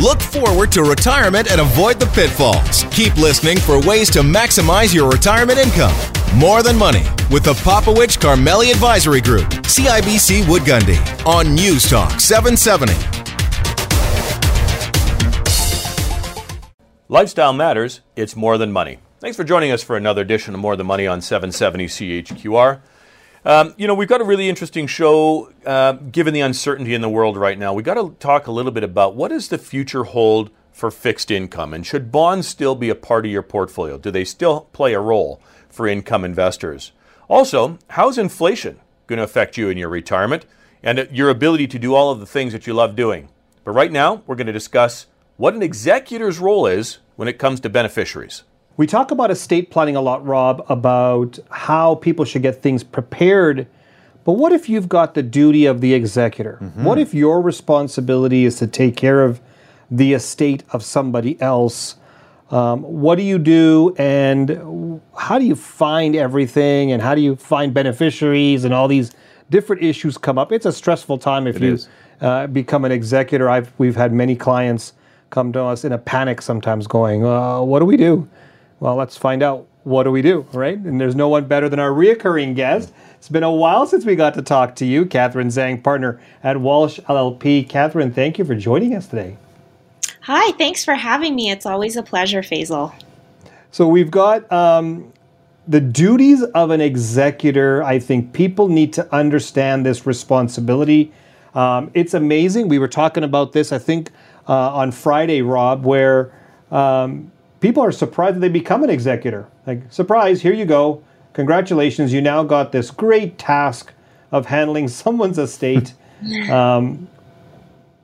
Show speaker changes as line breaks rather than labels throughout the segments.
Look forward to retirement and avoid the pitfalls. Keep listening for ways to maximize your retirement income. More Than Money with the Popowich Karmali Advisory Group, CIBC Wood Gundy on News Talk 770.
Lifestyle matters, it's more than money. Thanks for joining us for another edition of More Than Money on 770 CHQR. Um, you know, we've got a really interesting show uh, given the uncertainty in the world right now. We've got to talk a little bit about what does the future hold for fixed income and should bonds still be a part of your portfolio? Do they still play a role for income investors? Also, how's inflation going to affect you in your retirement and your ability to do all of the things that you love doing? But right now, we're going to discuss what an executor's role is when it comes to beneficiaries.
We talk about estate planning a lot, Rob, about how people should get things prepared. But what if you've got the duty of the executor? Mm-hmm. What if your responsibility is to take care of the estate of somebody else? Um, what do you do and how do you find everything and how do you find beneficiaries and all these different issues come up? It's a stressful time if it you uh, become an executor. I've, we've had many clients come to us in a panic sometimes going, uh, what do we do? Well, let's find out what do we do, right? And there's no one better than our reoccurring guest. It's been a while since we got to talk to you, Catherine Zhang, partner at Walsh LLP. Catherine, thank you for joining us today.
Hi, thanks for having me. It's always a pleasure, Faisal.
So we've got um, the duties of an executor. I think people need to understand this responsibility. Um, it's amazing. We were talking about this, I think, uh, on Friday, Rob, where um, people are surprised that they become an executor. Like, surprise, here you go. Congratulations, you now got this great task of handling someone's estate. um,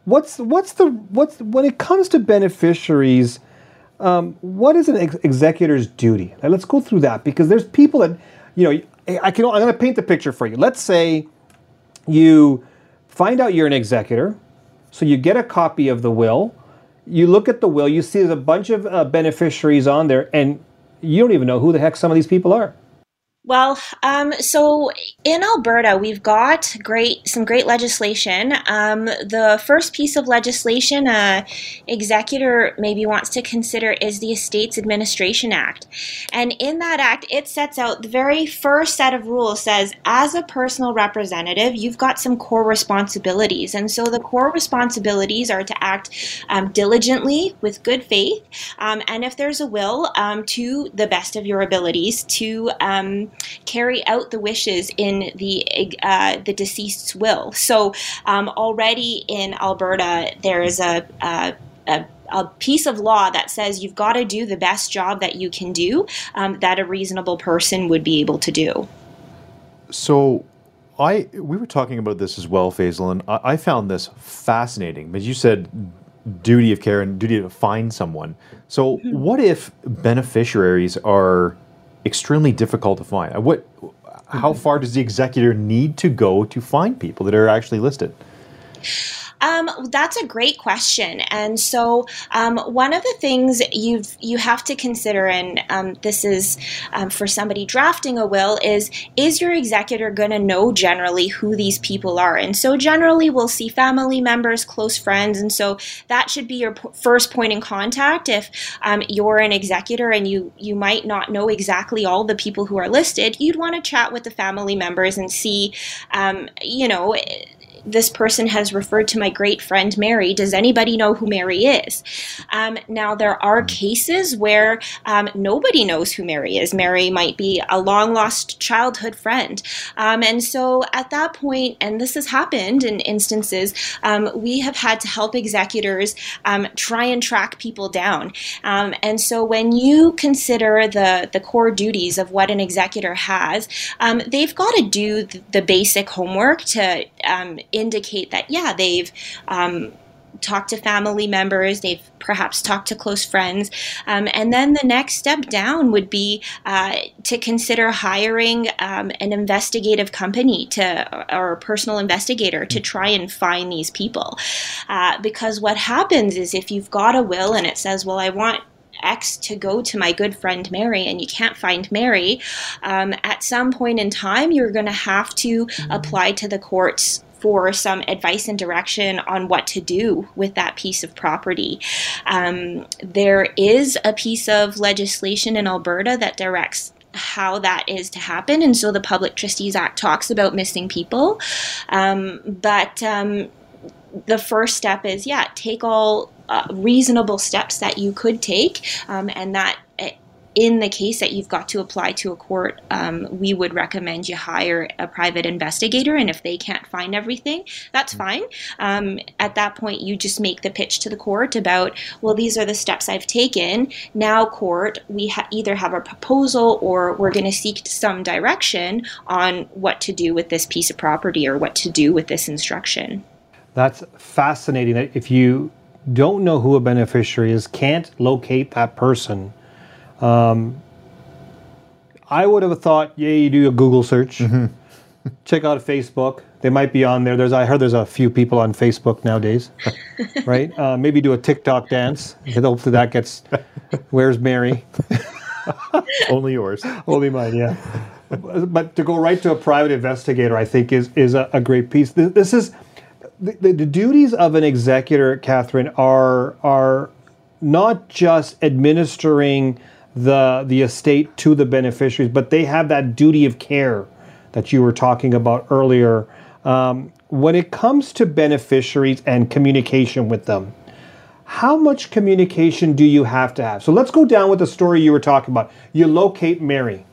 what's what's the what's when it comes to beneficiaries? Um, what is an ex- executor's duty? Now, let's go through that because there's people that you know. I can. I'm going to paint the picture for you. Let's say you find out you're an executor, so you get a copy of the will you look at the will, you see there's a bunch of uh, beneficiaries on there, and you don't even know who the heck some of these people are.
Well, um, so in Alberta, we've got great some great legislation. Um, the first piece of legislation a uh, executor maybe wants to consider is the Estates Administration Act, and in that act, it sets out the very first set of rules says as a personal representative, you've got some core responsibilities, and so the core responsibilities are to act um, diligently with good faith, um, and if there's a will, um, to the best of your abilities to um, carry out the wishes in the uh, the deceased's will. So um, already in Alberta, there is a, a, a a piece of law that says you've got to do the best job that you can do um, that a reasonable person would be able to do.
So, I we were talking about this as well, Faisal, and I, I found this fascinating. But you said duty of care and duty to find someone. So, mm-hmm. what if beneficiaries are extremely difficult to find. Uh, what, how mm-hmm. far does the executor need to go to find people that are actually listed?
Um, that's a great question, and so um, one of the things you you have to consider, and um, this is um, for somebody drafting a will, is is your executor going to know generally who these people are? And so generally, we'll see family members, close friends, and so that should be your p- first point in contact. If um, you're an executor and you you might not know exactly all the people who are listed, you'd want to chat with the family members and see, um, you know this person has referred to my great friend Mary. Does anybody know who Mary is? Um, now, there are cases where um, nobody knows who Mary is. Mary might be a long lost childhood friend. Um, and so at that point, and this has happened in instances, um, we have had to help executors um, try and track people down. Um, and so when you consider the, the core duties of what an executor has, they've got to do the, the basic homework to indicate that, yeah, they've um, talked to family members, they've perhaps talked to close friends. Um, and then the next step down would be uh, to consider hiring um, an investigative company to, or a personal investigator to try and find these people. Uh, because what happens is if you've got a will and it says, well, I want X to go to my good friend Mary and you can't find Mary, um, at some point in time, you're going to have to mm-hmm. apply to the courts for some advice and direction on what to do with that piece of property. Um, there is a piece of legislation in Alberta that directs how that is to happen. And so the Public Trustees Act talks about missing people. Um, but um, the first step is, yeah, take all uh, reasonable steps that you could take, um, and that in the case that you've got to apply to a court, um, we would recommend you hire a private investigator. And if they can't find everything, that's mm. fine. Um, at that point, you just make the pitch to the court about, well, these are the steps I've taken. Now, court, we ha- either have a proposal or we're going to seek some direction on what to do with this piece of property or what to do with this instruction.
That's fascinating that if you don't know who a beneficiary is, can't locate that person, um, I would have thought, yeah, you do a Google search, mm-hmm. check out Facebook. They might be on there. There's, I heard there's a few people on Facebook nowadays, right? Uh, maybe do a TikTok dance. Hopefully that gets. Where's Mary?
Only yours.
Only mine. Yeah. But to go right to a private investigator, I think is is a, a great piece. This, this is the, the, the duties of an executor, Catherine, are are not just administering the the estate to the beneficiaries, but they have that duty of care that you were talking about earlier. Um, when it comes to beneficiaries and communication with them, how much communication do you have to have? So let's go down with the story you were talking about. You locate Mary.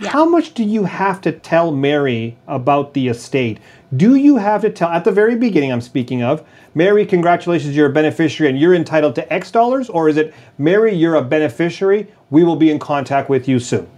Yeah. How much do you have to tell Mary about the estate? Do you have to tell, at the very beginning, I'm speaking of, Mary, congratulations, you're a beneficiary and you're entitled to X dollars? Or is it, Mary, you're a beneficiary, we will be in contact with you soon?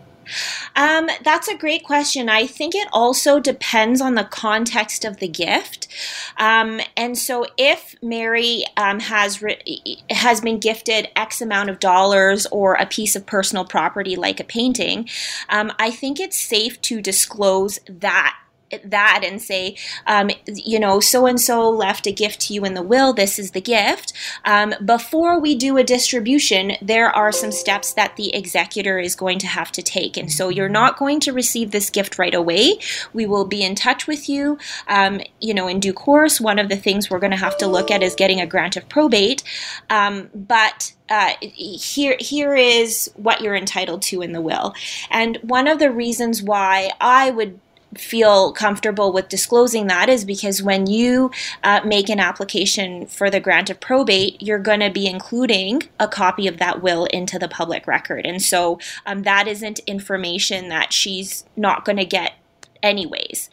Um, that's a great question. I think it also depends on the context of the gift. Um, and so, if Mary um, has re- has been gifted X amount of dollars or a piece of personal property like a painting, um, I think it's safe to disclose that that and say, um, you know, so and so left a gift to you in the will, this is the gift. Um, before we do a distribution, there are some steps that the executor is going to have to take. And so you're not going to receive this gift right away. We will be in touch with you, um, you know, in due course. One of the things we're going to have to look at is getting a grant of probate. Um, but uh, here here is what you're entitled to in the will. And one of the reasons why I would feel comfortable with disclosing that is because when you uh, make an application for the grant of probate, you're going to be including a copy of that will into the public record. And so um, that isn't information that she's not going to get anyways.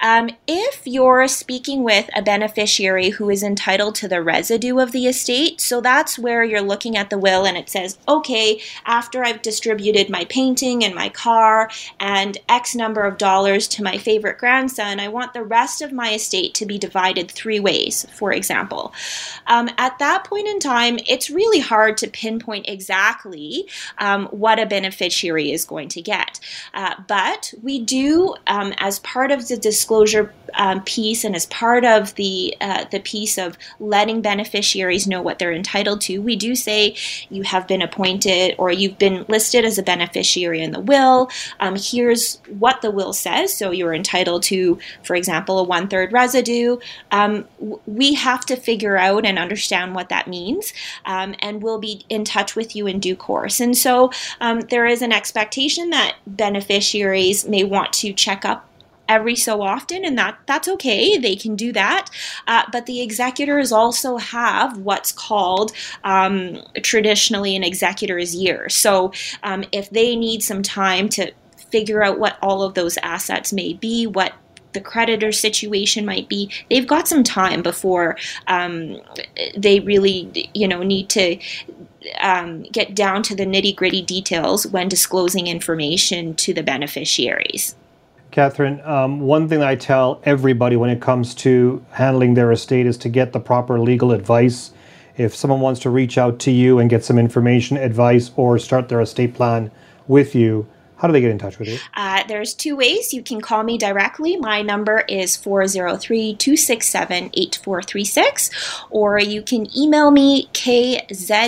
Um, if you're speaking with a beneficiary who is entitled to the residue of the estate, so that's where you're looking at the will and it says, okay, after I've distributed my painting and my car and X number of dollars to my favorite grandson, I want the rest of my estate to be divided three ways, for example. Um, at that point in time, it's really hard to pinpoint exactly um, what a beneficiary is going to get. Uh, but we do um, as part of the disclosure um, piece and as part of the uh, the piece of letting beneficiaries know what they're entitled to, we do say you have been appointed or you've been listed as a beneficiary in the will. Um, here's what the will says. So you're entitled to, for example, a one third residue. Um, we have to figure out and understand what that means, um, and we'll be in touch with you in due course. And so um, there is an expectation that beneficiaries may want to check up every so often, and that that's okay. They can do that, uh, but the executors also have what's called um, traditionally an executor's year. So um, if they need some time to figure out what all of those assets may be, what the creditor situation might be they've got some time before um, they really you know need to um, get down to the nitty gritty details when disclosing information to the beneficiaries
Catherine, um, one thing I tell everybody when it comes to handling their estate is to get the proper legal advice. If someone wants to reach out to you and get some information, advice, or start their estate plan with you, how do they get in touch with you?
Uh, there's two ways. You can call me directly. My number is 403 267 8436, or you can email me kzhang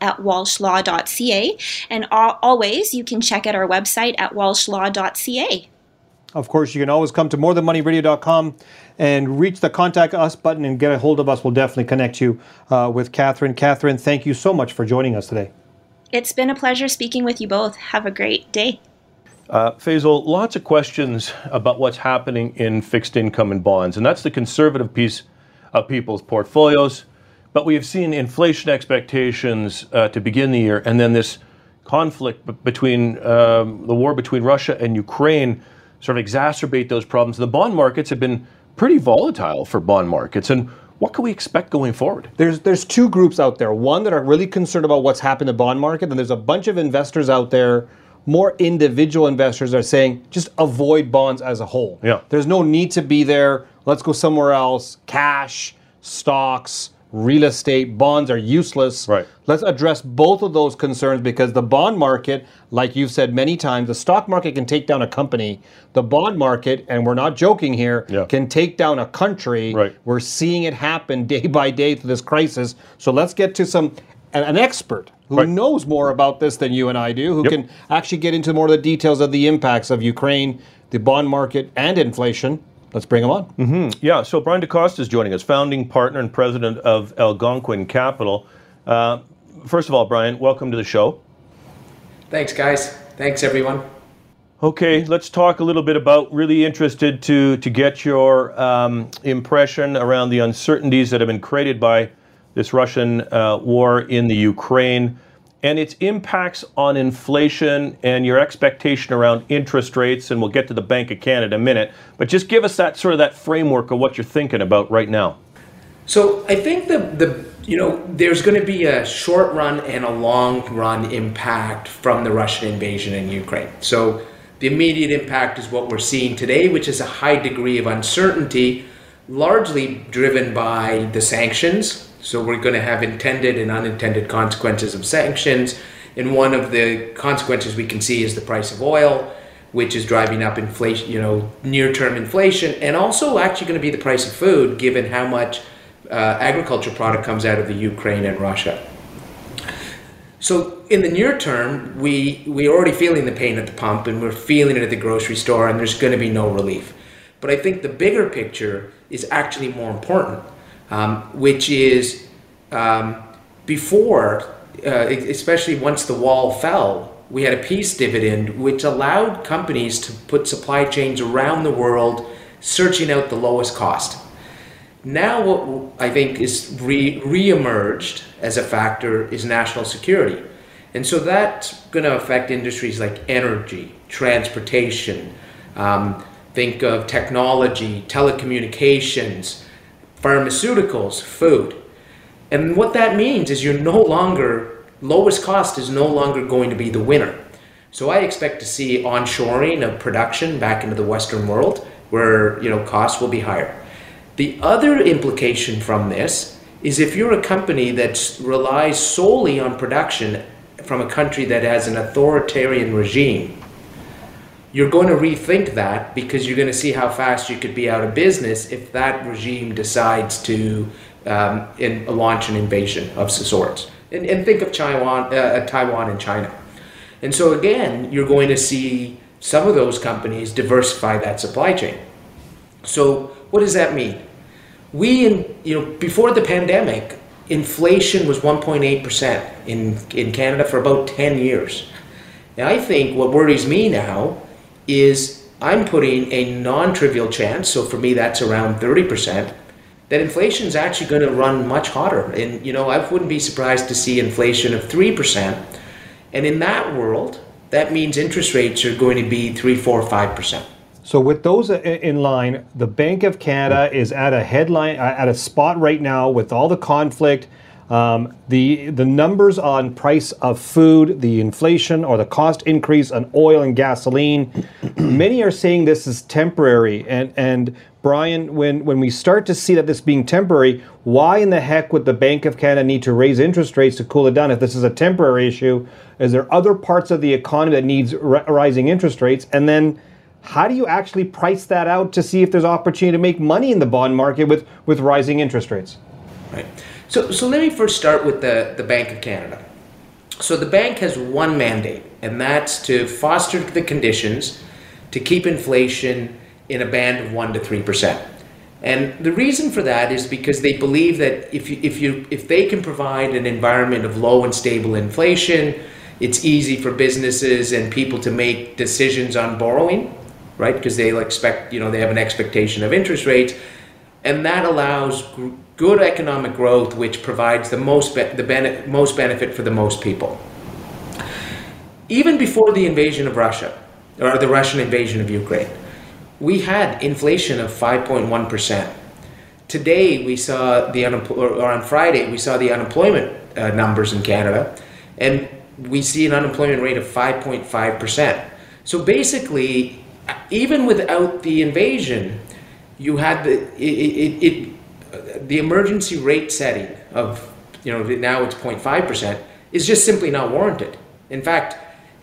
at walshlaw.ca. And always, you can check out our website at walshlaw.ca.
Of course, you can always come to morethanmoneyradio.com and reach the contact us button and get a hold of us. We'll definitely connect you uh, with Catherine. Catherine, thank you so much for joining us today.
It's been a pleasure speaking with you both. Have a great day.
Uh, Faisal, lots of questions about what's happening in fixed income and bonds, and that's the conservative piece of people's portfolios. But we have seen inflation expectations uh, to begin the year, and then this conflict b- between um, the war between Russia and Ukraine sort of exacerbate those problems. The bond markets have been pretty volatile for bond markets, and what can we expect going forward?
There's there's two groups out there. One that are really concerned about what's happened to bond market, and there's a bunch of investors out there, more individual investors are saying just avoid bonds as a whole.
Yeah.
There's no need to be there. Let's go somewhere else. Cash, stocks, real estate, bonds are useless.
Right.
Let's address both of those concerns because the bond market, like you've said many times, the stock market can take down a company. The bond market, and we're not joking here,
Yeah.
can take down a country.
Right.
We're seeing it happen day by day through this crisis. So let's get to some an, expert who
Right.
knows more about this than you and I do, who
Yep.
can actually get into more of the details of the impacts of Ukraine, the bond market, and inflation. Let's bring him on.
Yeah, so Bryan Da Costa is joining us, founding partner and president of Algonquin Capital. Uh, first of all, Bryan, welcome to the show.
Thanks, guys. Thanks, everyone.
Okay, let's talk a little bit about. Really interested to to get your um, impression around the uncertainties that have been created by this Russian uh, war in the Ukraine and its impacts on inflation and your expectation around interest rates. And we'll get to the Bank of Canada in a minute, but just give us that sort of that framework of what you're thinking about right now.
So I think the the you know there's going to be a short run and a long run impact from the Russian invasion in Ukraine. So the immediate impact is what we're seeing today, which is a high degree of uncertainty, largely driven by the sanctions. So we're going to have intended and unintended consequences of sanctions, and one of the consequences we can see is the price of oil. Which is driving up inflation, you know, near-term inflation, and also actually going to be the price of food, given how much uh, agriculture product comes out of the Ukraine and Russia. So in the near term, we we're already feeling the pain at the pump, and we're feeling it at the grocery store, and there's going to be no relief. But I think the bigger picture is actually more important, um, which is um, before, uh, especially once the wall fell, we had a peace dividend, which allowed companies to put supply chains around the world, searching out the lowest cost. Now, what I think is re emerged as a factor is national security. And so that's going to affect industries like energy, transportation, um, think of technology, telecommunications, pharmaceuticals, food. And what that means is you're no longer, lowest cost is no longer going to be the winner. So I expect to see onshoring of production back into the Western world where, you know, costs will be higher. The other implication from this is if you're a company that relies solely on production from a country that has an authoritarian regime, you're going to rethink that because you're going to see how fast you could be out of business if that regime decides to um, in, launch an invasion of sorts. And, and think of Taiwan, uh, Taiwan and China. And so again, you're going to see some of those companies diversify that supply chain. So what does that mean? We, in, you know, before the pandemic, inflation was 1.8% in, in Canada for about 10 years. Now, I think what worries me now is I'm putting a non trivial chance, so for me that's around 30%, that inflation is actually going to run much hotter. And, you know, I wouldn't be surprised to see inflation of 3%. And in that world, that means interest rates are going to be 3, 4, 5%.
So with those in line, the Bank of Canada is at a headline uh, at a spot right now with all the conflict, um, the the numbers on price of food, the inflation or the cost increase on oil and gasoline. many are saying this is temporary, and and Bryan, when when we start to see that this being temporary, why in the heck would the Bank of Canada need to raise interest rates to cool it down if this is a temporary issue? Is there other parts of the economy that needs ri- rising interest rates, and then? how do you actually price that out to see if there's opportunity to make money in the bond market with, with rising interest rates?
Right. So, so let me first start with the, the Bank of Canada. So the bank has one mandate, and that's to foster the conditions to keep inflation in a band of 1 to 3%. And the reason for that is because they believe that if you, if you if they can provide an environment of low and stable inflation, it's easy for businesses and people to make decisions on borrowing, right? Because they expect, you know, they have an expectation of interest rates, and that allows good economic growth, which provides the most be- the bene- most benefit for the most people. Even before the invasion of Russia, or the Russian invasion of Ukraine, we had inflation of 5.1%. Today, we saw the unemployment, or on Friday, we saw the unemployment uh, numbers in Canada, and we see an unemployment rate of 5.5%. So basically, even without the invasion, you had the it, it, it, the emergency rate setting of you know now it's 0.5% is just simply not warranted. In fact,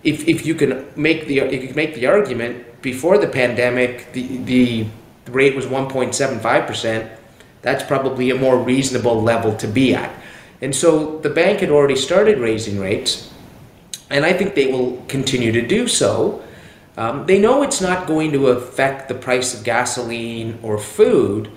if, if you can make the if you can make the argument before the pandemic the the rate was 1.75%, that's probably a more reasonable level to be at. And so the bank had already started raising rates, and I think they will continue to do so um, they know it's not going to affect the price of gasoline or food,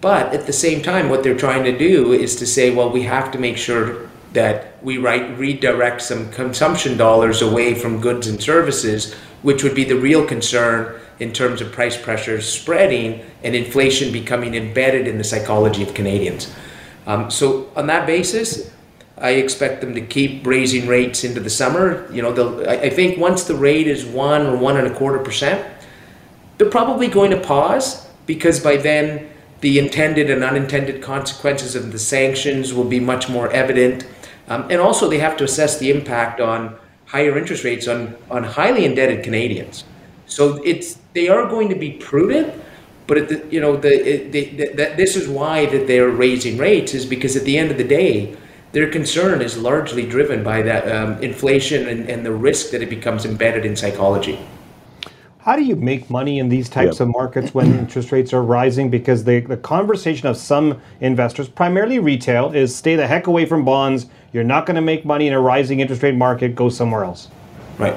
but at the same time, what they're trying to do is to say, well, we have to make sure that we right, redirect some consumption dollars away from goods and services, which would be the real concern in terms of price pressures spreading and inflation becoming embedded in the psychology of Canadians. Um, so, on that basis, I expect them to keep raising rates into the summer. You know, I, I think once the rate is one or one and a quarter percent, they're probably going to pause because by then the intended and unintended consequences of the sanctions will be much more evident. Um, and also, they have to assess the impact on higher interest rates on, on highly indebted Canadians. So it's they are going to be prudent, but the, you know the, the, the, this is why that they're raising rates is because at the end of the day, their concern is largely driven by that um, inflation and, and, the risk that it becomes embedded in psychology.
How do you make money in these types yep. of markets when interest rates are rising? Because the, the conversation of some investors, primarily retail, is stay the heck away from bonds. You're not going to make money in a rising interest rate market. Go somewhere else.
Right.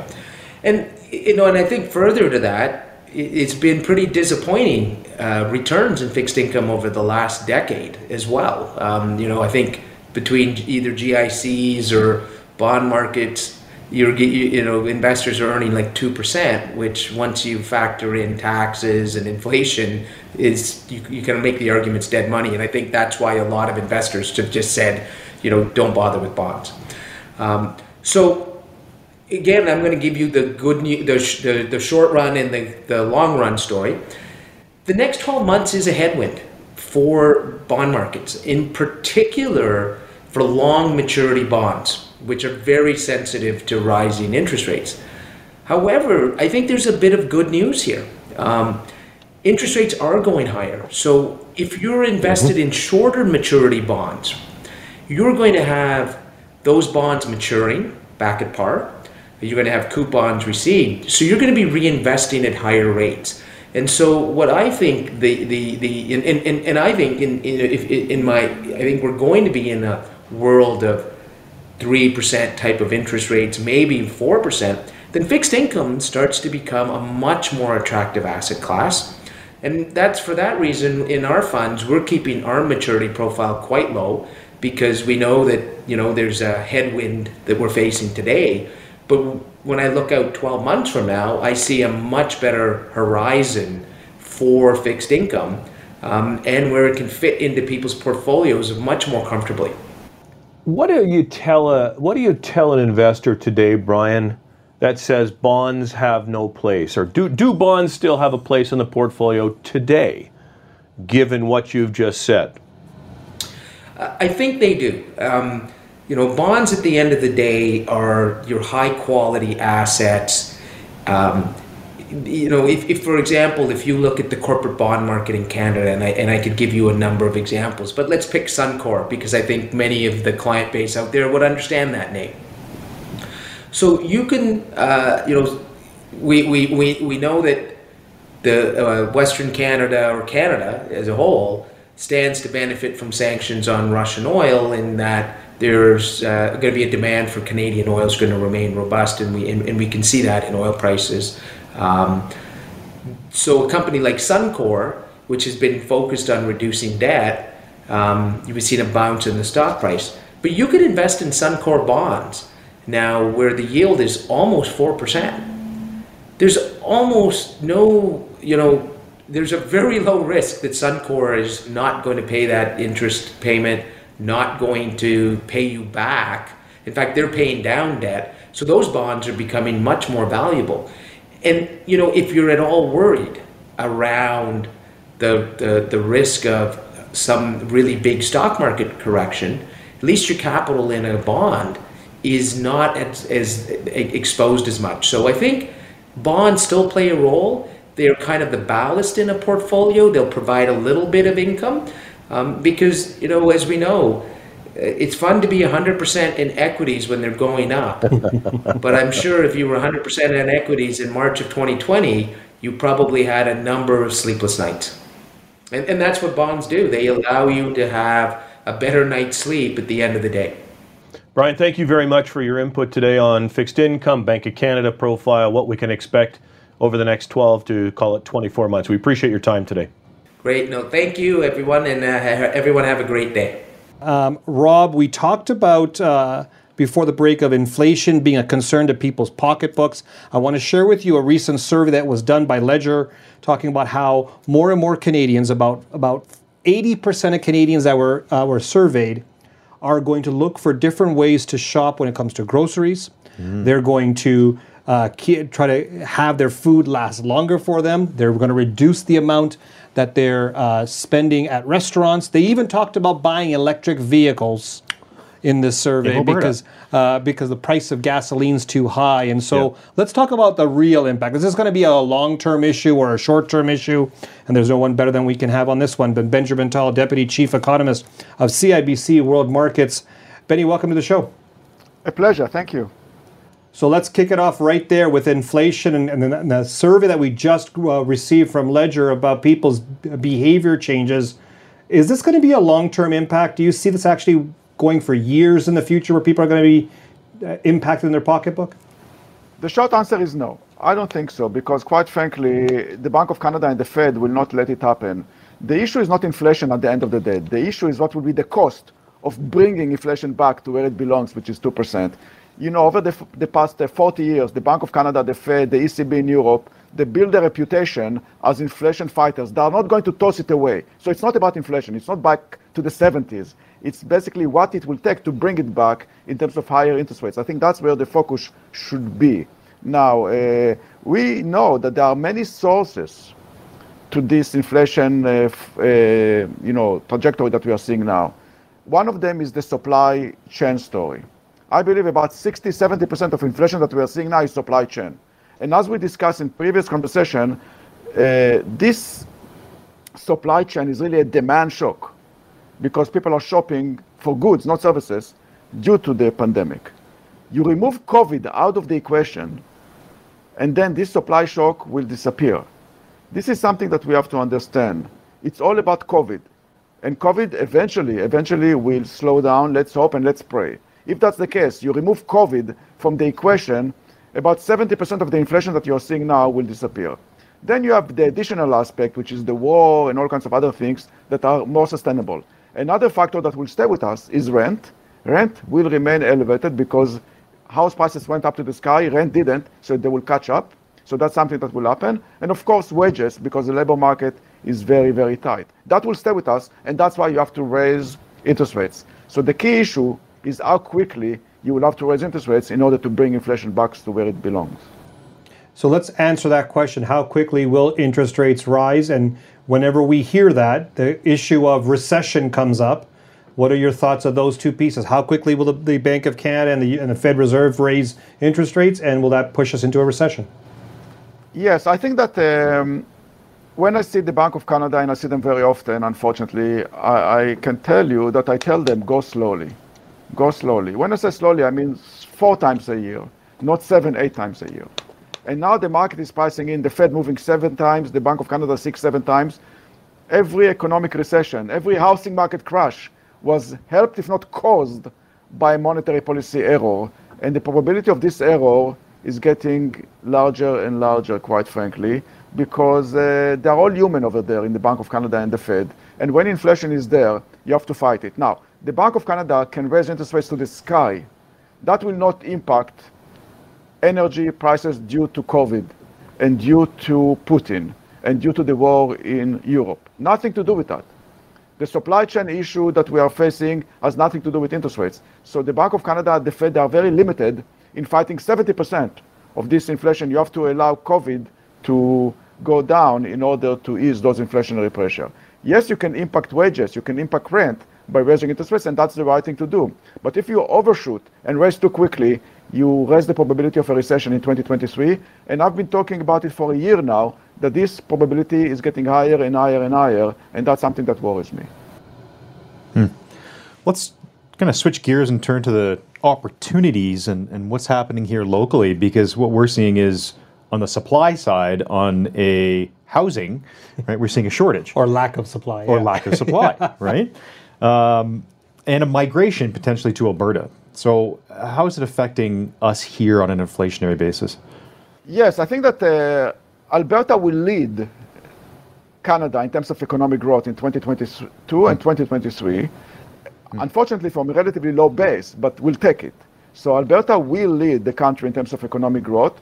And, you know, and I think further to that, it's been pretty disappointing uh, returns in fixed income over the last decade as well. Um, you know, I think between either GICs or bond markets, you're you, know investors are earning like two percent, which once you factor in taxes and inflation, is you, you can make the arguments dead money, and I think that's why a lot of investors have just said, you know, don't bother with bonds. Um, so again, I'm going to give you the good the, the, the short run and the, the long run story. The next 12 months is a headwind for bond markets, in particular for long maturity bonds, which are very sensitive to rising interest rates. However, I think there's a bit of good news here. Um, interest rates are going higher. So if you're invested in shorter maturity bonds, you're going to have those bonds maturing back at par. You're going to have coupons received. So you're going to be reinvesting at higher rates. And so, what I think the the the and, and, and I think in in, if, in my I think we're going to be in a world of three percent type of interest rates, maybe four percent. Then fixed income starts to become a much more attractive asset class. And that's for that reason in our funds, we're keeping our maturity profile quite low because we know that, you know, there's a headwind that we're facing today. But when I look out 12 months from now, I see a much better horizon for fixed income um, and where it can fit into people's portfolios much more comfortably.
What do you tell a What do you tell an investor today, Bryan, that says bonds have no place, or do do bonds still have a place in the portfolio today, given what you've just said?
I think they do. Um, you know, bonds at the end of the day are your high quality assets. Um, you know, if, if, for example, if you look at the corporate bond market in Canada, and I, and I could give you a number of examples, but let's pick Suncor because I think many of the client base out there would understand that name. So you can, uh, you know, we, we, we, we know that the uh, Western Canada or Canada as a whole stands to benefit from sanctions on Russian oil in that there's uh, going to be a demand for Canadian oil is going to remain robust, and we and, and, we can see that in oil prices. Um, so a company like Suncor, which has been focused on reducing debt, um, you've seen a bounce in the stock price. But you could invest in Suncor bonds now, where the yield is almost four percent. There's almost no, you know, there's a very low risk that Suncor is not going to pay that interest payment, not going to pay you back. In fact, they're paying down debt. So those bonds are becoming much more valuable. And you know, if you're at all worried around the the, the risk of some really big stock market correction, at least your capital in a bond is not as, as exposed as much. So I think bonds still play a role. They're kind of the ballast in a portfolio. They'll provide a little bit of income um, because, you know, as we know, it's fun to be 100% in equities when they're going up. but I'm sure if you were 100% in equities in March of 2020, you probably had a number of sleepless nights. And, and that's what bonds do. They allow you to have a better night's sleep at the end of the day.
Bryan, thank you very much for your input today on fixed income, Bank of Canada profile, what we can expect over the next 12 to call it 24 months. We appreciate your time today.
Great. No, thank you, everyone, and uh, everyone have a great day.
Um, Rob, we talked about uh, before the break of inflation being a concern to people's pocketbooks. I want to share with you a recent survey that was done by Leger talking about how more and more Canadians, about about 80% of Canadians that were uh, were surveyed, are going to look for different ways to shop when it comes to groceries. Mm. They're going to uh, try to have their food last longer for them. They're going to reduce the amount that they're uh, spending at restaurants. They even talked about buying electric vehicles in this survey because uh, because the price of gasoline's too high. And so yeah. let's talk about the real impact. Is this going to be a long term issue or a short term issue? And there's no one better than we can have on this one. But Benjamin Tal, Deputy Chief Economist of CIBC World Markets. Benny, welcome to the show.
A pleasure. Thank you.
So let's kick it off right there with inflation and, and, the, and the, survey that we just uh, received from Leger about people's behavior changes. Is this going to be a long term impact? Do you see this actually going for years in the future where people are going to be uh, impacted in their pocketbook?
The short answer is no. I don't think so because, quite frankly, the Bank of Canada and the Fed will not let it happen. The issue is not inflation at the end of the day. The issue is what will be the cost of bringing inflation back to where it belongs, which is 2%. You know, over the, the past uh, 40 years, the Bank of Canada, the Fed, the ECB in Europe, they build a reputation as inflation fighters. They are not going to toss it away. So it's not about inflation. It's not back to the 70s. It's basically what it will take to bring it back in terms of higher interest rates. I think that's where the focus should be. Now, uh, we know that there are many sources to this inflation, uh, uh, you know, trajectory that we are seeing now. One of them is the supply chain story. I believe about 60, 70% of inflation that we are seeing now is supply chain. And as we discussed in previous conversation, uh, this supply chain is really a demand shock because people are shopping for goods, not services, due to the pandemic. You remove COVID out of the equation, and then this supply shock will disappear. This is something that we have to understand. It's all about COVID. And COVID eventually, eventually will slow down. Let's hope and let's pray. If that's the case, you remove COVID from the equation, about 70% of the inflation that you're seeing now will disappear. Then you have the additional aspect, which is the war and all kinds of other things that are more sustainable. Another factor that will stay with us is rent. Rent will remain elevated because house prices went up to the sky, rent didn't, so they will catch up. So that's something that will happen. And of course, wages, because the labor market is very, very tight. That will stay with us, and that's why you have to raise interest rates. So the key issue is how quickly you will have to raise interest rates in order to bring inflation back to where it belongs.
So let's answer that question. How quickly will interest rates rise? And whenever we hear that, the issue of recession comes up. What are your thoughts of those two pieces? How quickly will the, the Bank of Canada and the, and the Fed Reserve raise interest rates, and will that push us into a recession?
Yes, I think that um, when I see the Bank of Canada, and I see them very often, unfortunately, I, I can tell you that I tell them go slowly. Go slowly. When I say slowly, I mean four times a year, not seven, eight times a year. And now the market is pricing in the Fed moving seven times, the Bank of Canada six, seven times. Every economic recession, every housing market crash was helped, if not caused, by monetary policy error. And the probability of this error is getting larger and larger, quite frankly, because uh, they're all human over there in the Bank of Canada and the Fed. And when inflation is there, you have to fight it. Now, the Bank of Canada can raise interest rates to the sky. That will not impact energy prices due to COVID and due to Putin and due to the war in Europe. Nothing to do with that. The supply chain issue that we are facing has nothing to do with interest rates. So the Bank of Canada, the Fed, are very limited in fighting 70% of this inflation. You have to allow COVID to go down in order to ease those inflationary pressure. Yes, you can impact wages, you can impact rent by raising interest rates, and that's the right thing to do. But if you overshoot and raise too quickly, you raise the probability of a recession in 2023. And I've been talking about it for a year now that this probability is getting higher and higher and higher, and that's something that worries me.
Hmm. Let's kind of switch gears and turn to the opportunities and, and what's happening here locally, because what we're seeing is on the supply side, on a housing, right, we're seeing a shortage.
Or lack of supply.
Or
yeah.
lack of supply, right? Um, and a migration potentially to Alberta. So, how is it affecting us here on an inflationary basis?
Yes, I think that uh, Alberta will lead Canada in terms of economic growth in 2022 and 2023. Unfortunately, from a relatively low base, but we'll take it. So, Alberta will lead the country in terms of economic growth.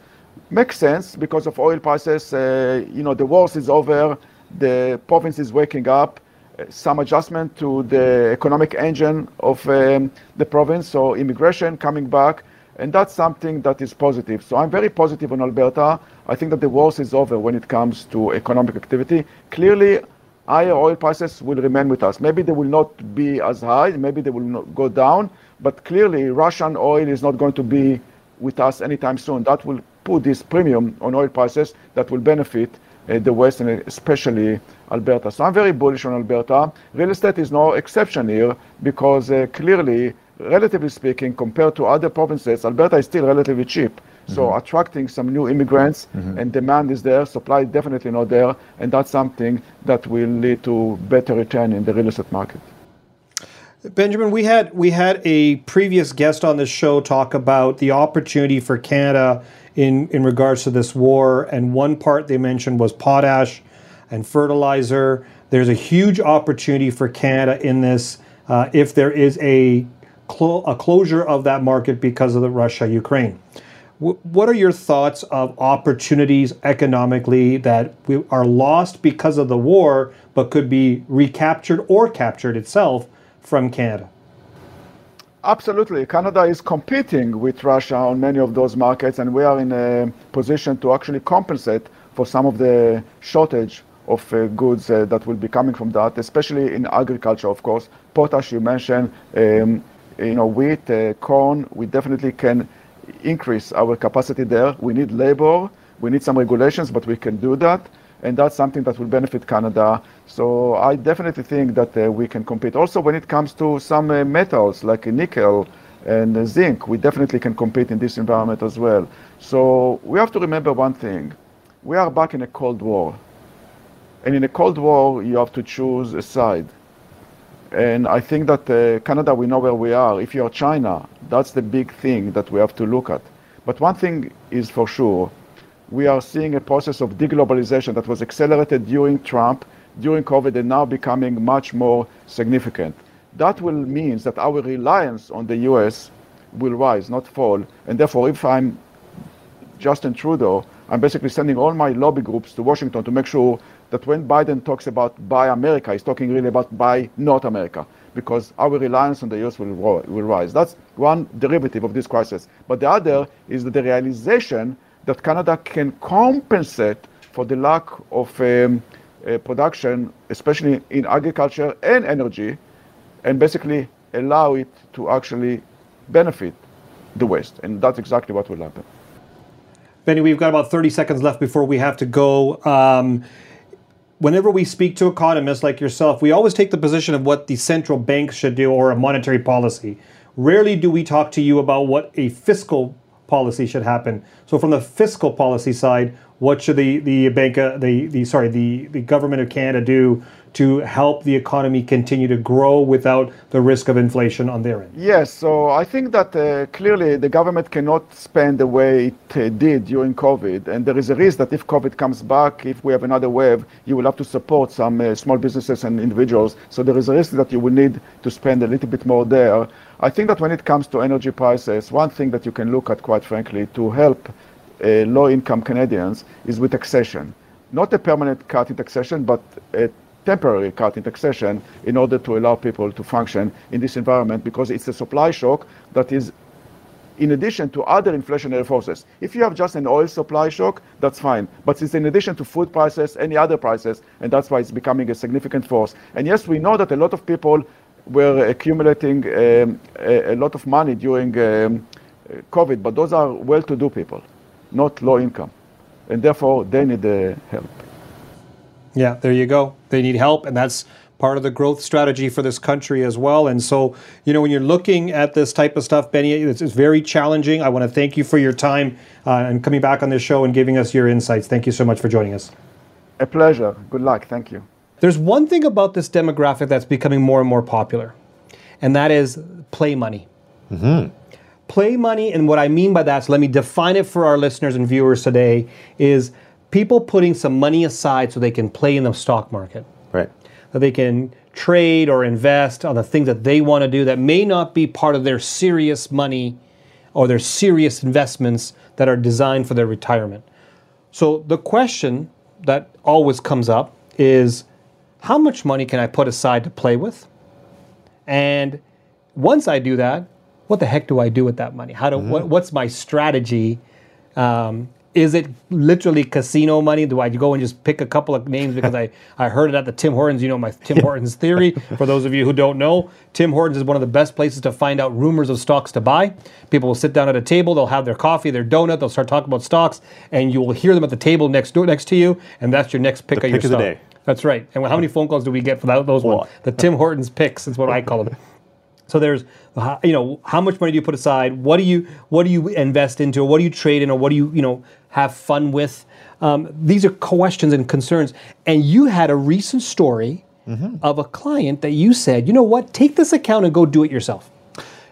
Makes sense because of oil prices. Uh, you know, the worst is over, the province is waking up some adjustment to the economic engine of um, the province, so immigration coming back, and that's something that is positive. So I'm very positive on Alberta. I think that the worst is over when it comes to economic activity. Clearly, higher oil prices will remain with us. Maybe they will not be as high, maybe they will not go down, but clearly Russian oil is not going to be with us anytime soon. That will put this premium on oil prices that will benefit the West and especially Alberta. So I'm very bullish on Alberta. Real estate is no exception here because uh, clearly, relatively speaking, compared to other provinces, Alberta is still relatively cheap. Mm-hmm. So attracting some new immigrants mm-hmm. and demand is there, supply definitely not there, and that's something that will lead to better return in the real estate market.
Benjamin, we had we had a previous guest on this show talk about the opportunity for Canada in in regards to this war, and one part they mentioned was potash and fertilizer. There's a huge opportunity for Canada in this uh, if there is a, clo- a closure of that market because of the Russia Ukraine. W- what are your thoughts of opportunities economically that we are lost because of the war, but could be recaptured or captured itself from Canada?
Absolutely. Canada is competing with Russia on many of those markets, and we are in a position to actually compensate for some of the shortage of uh, goods uh, that will be coming from that, especially in agriculture, of course. Potash, you mentioned, um, you know, wheat, uh, corn, we definitely can increase our capacity there. We need labor, we need some regulations, but we can do that. And that's something that will benefit Canada. So I definitely think that uh, we can compete. Also, when it comes to some uh, metals like nickel and zinc, we definitely can compete in this environment as well. So we have to remember one thing. We are back in a Cold War and in a Cold War, you have to choose a side. And I think that uh, Canada, we know where we are. If you're China, that's the big thing that we have to look at. But one thing is for sure, we are seeing a process of deglobalization that was accelerated during Trump, during COVID, and now becoming much more significant. That will mean that our reliance on the US will rise, not fall. And therefore, if I'm Justin Trudeau, I'm basically sending all my lobby groups to Washington to make sure that when Biden talks about buy America, he's talking really about buy North America, because our reliance on the US will, will rise. That's one derivative of this crisis. But the other is the realization that Canada can compensate for the lack of um, uh, production, especially in agriculture and energy, and basically allow it to actually benefit the West. And that's exactly what will happen.
Benny, we've got about 30 seconds left before we have to go. Um, whenever we speak to economists like yourself, we always take the position of what the central bank should do or a monetary policy. Rarely do we talk to you about what a fiscal policy should happen. So, from the fiscal policy side, what should the the bank, uh, the the sorry, the the government of Canada do to help the economy continue to grow without the risk of inflation on their end?
Yes, so I think that uh, clearly the government cannot spend the way it uh, did during COVID. And there is a risk that if COVID comes back, if we have another wave, you will have to support some uh, small businesses and individuals. So there is a risk that you will need to spend a little bit more there. I think that when it comes to energy prices, one thing that you can look at, quite frankly, to help uh, low income Canadians is with taxation. Not a permanent cut in taxation, but a temporary cut in taxation in order to allow people to function in this environment because it's a supply shock that is in addition to other inflationary forces. If you have just an oil supply shock, that's fine. But it's in addition to food prices, any other prices, and that's why it's becoming a significant force. And yes, we know that a lot of people were accumulating um, a, a, lot of money during um, COVID, but those are well-to-do people, not low income. And therefore, they need the help.
Yeah, there you go. They need help, and that's part of the growth strategy for this country as well. And so, you know, when you're looking at this type of stuff, Benny, it's, it's very challenging. I want to thank you for your time uh, and coming back on this show and giving us your insights. Thank you so much for joining us.
A pleasure. Good luck. Thank you.
There's one thing about this demographic that's becoming more and more popular, and that is play money. Mm-hmm. Play money, and what I mean by that, so let me define it for our listeners and viewers today, is people putting some money aside so they can play in the stock market.
Right.
That they can trade or invest on the things that they want to do that may not be part of their serious money or their serious investments that are designed for their retirement. So the question that always comes up is how much money can I put aside to play with? And once I do that, what the heck do I do with that money? How do mm-hmm. what, what's my strategy? Um, is it literally casino money? Do I go and just pick a couple of names because I, I heard it at the Tim Hortons? You know my Tim Hortons theory. For those of you who don't know, Tim Hortons is one of the best places to find out rumors of stocks to buy. People will sit down at a table, they'll have their coffee, their donut, they'll start talking about stocks, and you will hear them at the table next door next to you, and that's your next pick
the
of your
pick
stock.
Of the day.
That's right. And how many phone calls do we get for that, those ones? The Tim Hortons picks is what I call them. So there's, you know, how much money do you put aside? What do you what do you invest into? Or What do you trade in? Or what do you you know have fun with? Um, these are questions and concerns. And you had a recent story mm-hmm. of a client that you said, you know what, take this account and go do it yourself.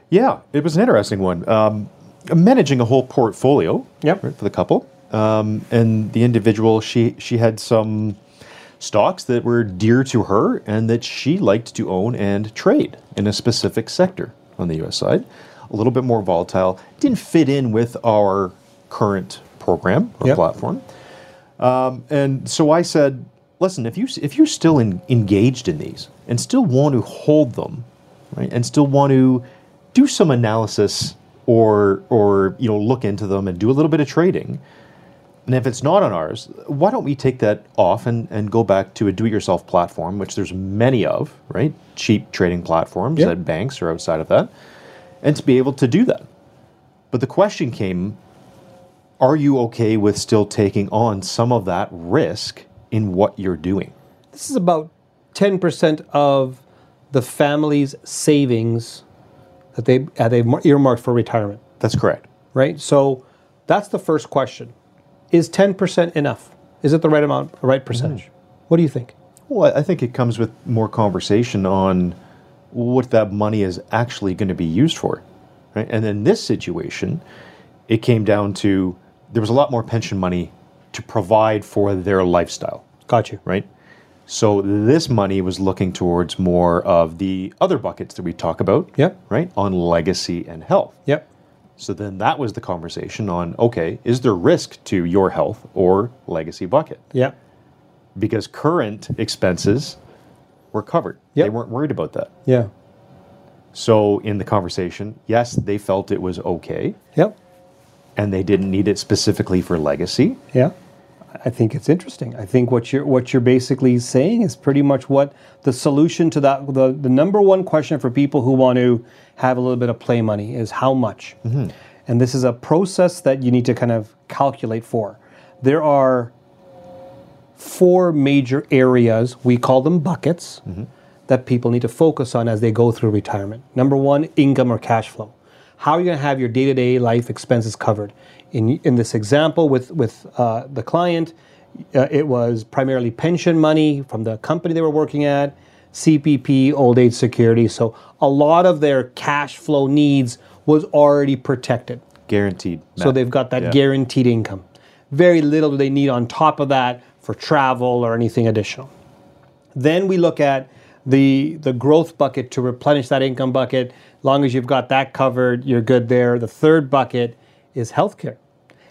Yeah, it was an interesting one. Um, managing a whole portfolio
yep.
right, for the couple, um, and the individual she she had some stocks that were dear to her and that she liked to own and trade in a specific sector on the US side. A little bit more volatile, didn't fit in with our current program or
yep.
platform. Um, and so I said, listen, if you if you're still in, engaged in these and still want to hold them, right, and still want to do some analysis or or you know look into them and do a little bit of trading, and if it's not on ours, why don't we take that off and, and go back to a do-it-yourself platform, which there's many of, right? Cheap trading platforms
yep.
at banks or outside of that, and to be able to do that. But the question came, are you okay with still taking on some of that risk in what you're doing?
This is about 10% of the family's savings that they uh, they've earmarked for retirement.
That's correct.
Right? So that's the first question is 10% enough? Is it the right amount, the right percentage? Mm. What do you think?
Well, I think it comes with more conversation on what that money is actually going to be used for. Right? And in this situation, it came down to there was a lot more pension money to provide for their lifestyle.
Got you.
Right? So this money was looking towards more of the other buckets that we talk about.
Yep.
Right? On legacy and health.
Yep.
So then that was the conversation on okay, is there risk to your health or legacy bucket?
Yeah.
Because current expenses were covered.
Yep.
They weren't worried about that.
Yeah.
So in the conversation, yes, they felt it was okay.
Yep.
And they didn't need it specifically for legacy.
Yeah. I think it's interesting. I think what you're what you're basically saying is pretty much what the solution to that the, the number one question for people who want to have a little bit of play money is how much. Mm-hmm. And this is a process that you need to kind of calculate for. There are four major areas, we call them buckets, mm-hmm. that people need to focus on as they go through retirement. Number one, income or cash flow. How are you going to have your day to day life expenses covered? In, in this example with, with uh, the client, uh, it was primarily pension money from the company they were working at, CPP, old age security. So a lot of their cash flow needs was already protected.
Guaranteed.
So they've got that
Yeah.
guaranteed income. Very little do they need on top of that for travel or anything additional. Then we look at the the growth bucket to replenish that income bucket. Long as you've got that covered, you're good there. The third bucket is healthcare.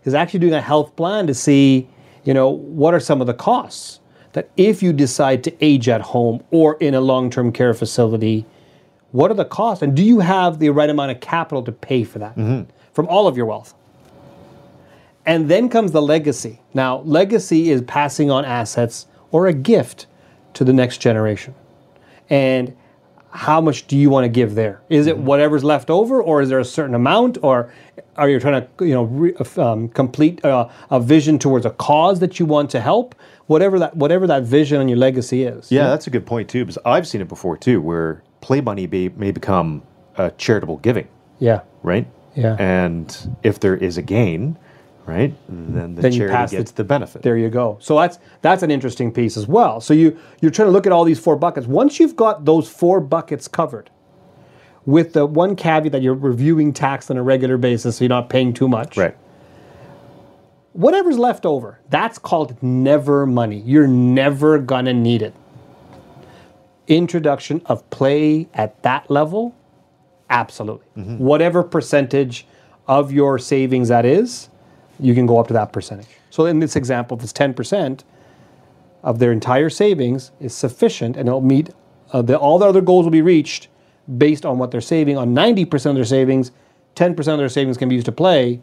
Is actually doing a health plan to see, you know, what are some of the costs that if you decide to age at home or in a long-term care facility, what are the costs and do you have the right amount of capital to pay for that mm-hmm. from all of your wealth? And then comes the legacy. Now, legacy is passing on assets or a gift to the next generation. And how much do you want to give there? Is it whatever's left over, or is there a certain amount, or are you trying to, you know, re, um, complete uh, a vision towards a cause that you want to help? Whatever that, whatever that vision and your legacy is.
Yeah, that's a good point too, because I've seen it before too, where play money be, may become uh, charitable giving,
Yeah.
right?
Yeah.
And if there is a gain, right, then the
Then you
charity
pass the-
gets the benefit.
There you go. So that's that's an interesting piece as well. So you you're trying to look at all these four buckets. Once you've got those four buckets covered, with the one caveat that you're reviewing tax on a regular basis, so you're not paying too much.
Right.
Whatever's left over, that's called never money. You're never gonna need it. Introduction of play at that level, absolutely. Mm-hmm. Whatever percentage of your savings that is, you can go up to that percentage. So in this example, if it's 10% of their entire savings is sufficient and it'll meet uh, the, all the other goals will be reached based on what they're saving on 90% of their savings, 10% of their savings can be used to play.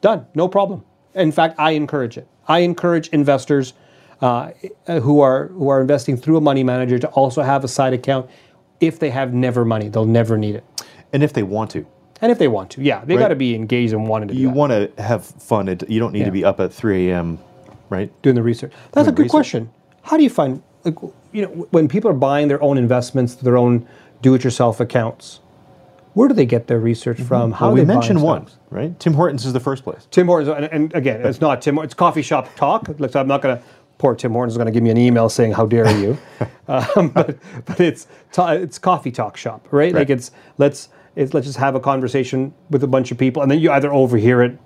Done, no problem. In fact, I encourage it. I encourage investors uh, who are who are investing through a money manager to also have a side account if they have never money. They'll never need it.
And if they want to,
And if they want to, yeah, they
Right.
got to be engaged and wanting to do
you want to have fun. It, you don't need
Yeah.
to be up at 3 a.m., right?
doing the research. That's a good
research.
question. How do you find, like, you know, when people are buying their own investments, their own do-it-yourself accounts, where do they get their research from? How
Well, we mentioned one, right? Tim Hortons is the first place.
Tim Hortons, and, and again, it's not Tim. It's coffee shop talk. Like, so I'm not going to. Poor Tim Hortons is going to give me an email saying, "How dare you?" um, but but it's it's coffee talk shop, right? Like it's let's it's, let's just have a conversation with a bunch of people, and then you either overhear it,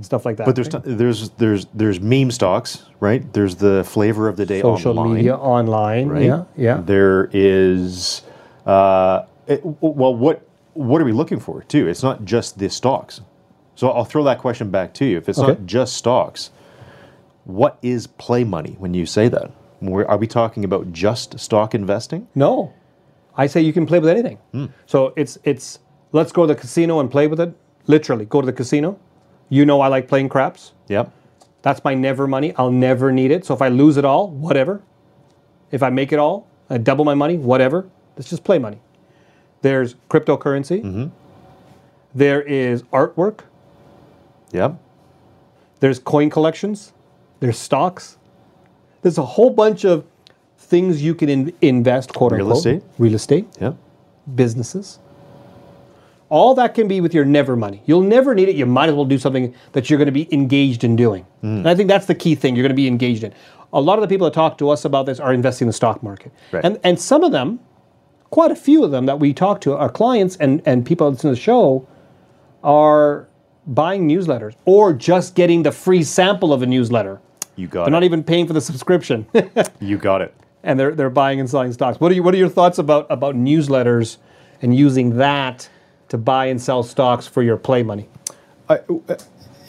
stuff like that.
But there's
right?
t- there's there's there's meme stocks, right? There's the flavor of the day
social
online,
media online,
right?
yeah, yeah.
There is, uh, it- well, what what are we looking for too? It's not just the stocks. So I'll throw that question back to you. If it's
Okay.
not just stocks, what is play money when you say that? Are we talking about just stock investing?
No, I say you can play with anything.
Hmm.
So it's it's let's go to the casino and play with it. Literally, go to the casino. You know I like playing craps.
Yep.
That's my never money. I'll never need it. So if I lose it all, whatever. If I make it all, I double my money, whatever. Let's just play money. There's cryptocurrency.
Mm-hmm.
There is artwork.
Yep.
There's coin collections. There's stocks. There's a whole bunch of things you can in- invest, quote
Real
unquote.
estate.
Real estate.
Yep.
businesses. All that can be with your never money. You'll never need it. You might as well do something that you're going to be engaged in doing. Mm. And I think that's the key thing you're going to be engaged in. A lot of the people that talk to us about this are investing in the stock market.
Right.
And, and some of them, quite a few of them that we talk to, our clients and, and people that listen to the show, are buying newsletters or just getting the free sample of a newsletter.
You got
They're
it.
not even paying for the subscription.
you got it.
And they're they're buying and selling stocks. What are you what are your thoughts about about newsletters and using that to buy and sell stocks for your play money?
I,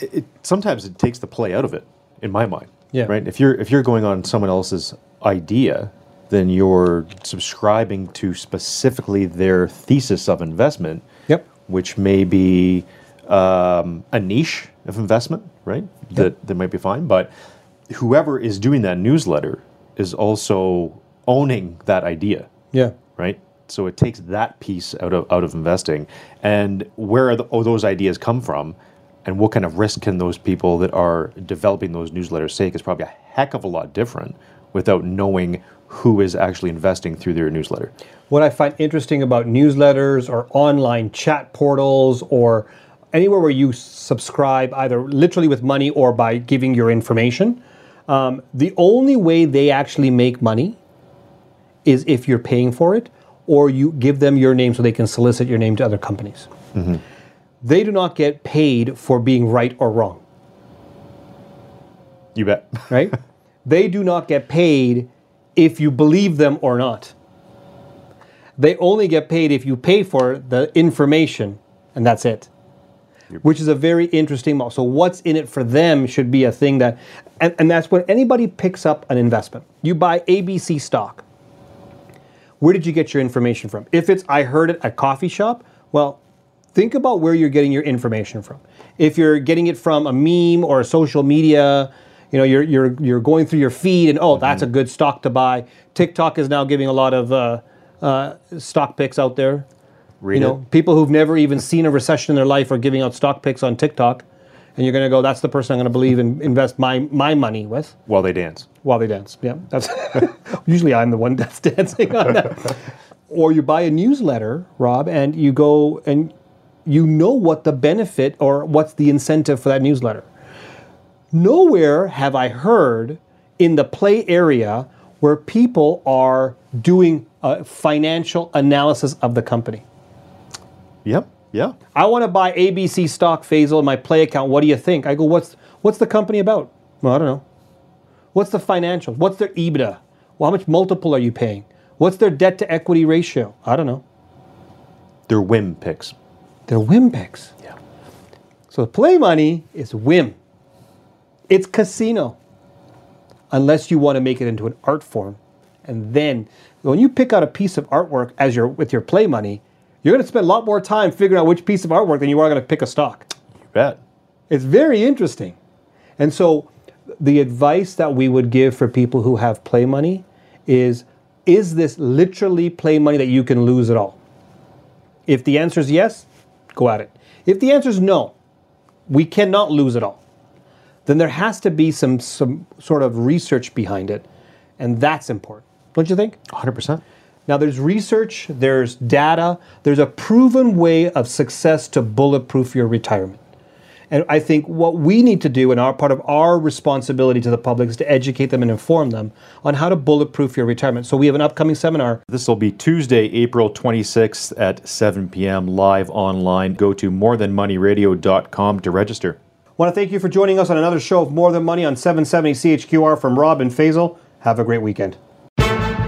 it, sometimes it takes the play out of it, in my mind.
Yeah.
Right. If you're if you're going on someone else's idea, then you're subscribing to specifically their thesis of investment.
Yep.
Which may be um, a niche of investment, right? That that might be fine, but whoever is doing that newsletter is also owning that idea
Yeah.
right? So it takes that piece out of out of investing, and where are the, oh, those ideas come from, and what kind of risk can those people that are developing those newsletters take is probably a heck of a lot different without knowing who is actually investing through their newsletter.
What I find interesting about newsletters or online chat portals or anywhere where you subscribe, either literally with money or by giving your information, um, the only way they actually make money is if you're paying for it or you give them your name so they can solicit your name to other companies. They do not get paid for being right or wrong,
You bet.
right? they do not get paid if you believe them or not. They only get paid if you pay for the information, and that's it. Which is a very interesting model. So, what's in it for them should be a thing that, and, and that's when anybody picks up an investment. You buy ABC stock. Where did you get your information from? If it's I heard it at coffee shop, well, think about where you're getting your information from. If you're getting it from a meme or a social media, you know, you're you're you're going through your feed and oh, that's a good stock to buy. TikTok is now giving a lot of uh, uh, stock picks out there.
Read
you know, people who've never even seen a recession in their life are giving out stock picks on TikTok, and you're going to go, that's the person I'm going to believe and invest my my money with
it while they dance.
while they dance. Yeah, that's usually I'm the one that's dancing on that. or you buy a newsletter, Rob, and you go and you know what the benefit or what's the incentive for that newsletter. Nowhere have I heard in the play area where people are doing a financial analysis of the company.
Yep. Yeah.
I want to buy ABC stock, Faisal, in my play account. What do you think? I go, what's what's the company about? Well, I don't know. What's the financials? What's their EBITDA? Well, how much multiple are you paying? What's their debt to equity ratio? I don't know.
They're whim picks.
They're whim picks.
Yeah.
So play money is whim. It's casino. Unless you want to make it into an art form. And then when you pick out a piece of artwork as your with your play money, you're going to spend a lot more time figuring out which piece of artwork than you are going to pick a stock.
You bet.
It's very interesting. And so the advice that we would give for people who have play money is is this literally play money that you can lose it all? If the answer is yes, go at it. If the answer is no, we cannot lose it all, then there has to be some some sort of research behind it, and that's important. Don't you think?
100%.
Now, there's research, there's data, there's a proven way of success to bulletproof your retirement. And I think what we need to do, and our part of our responsibility to the public, is to educate them and inform them on how to bulletproof your retirement. So we have an upcoming seminar.
This will be Tuesday, April 26th at 7 p.m. live online. Go to morethanmoneyradio.com to register.
I want to thank you for joining us on another show of More Than Money on 770 CHQR from Rob and Faisal. Have a great weekend.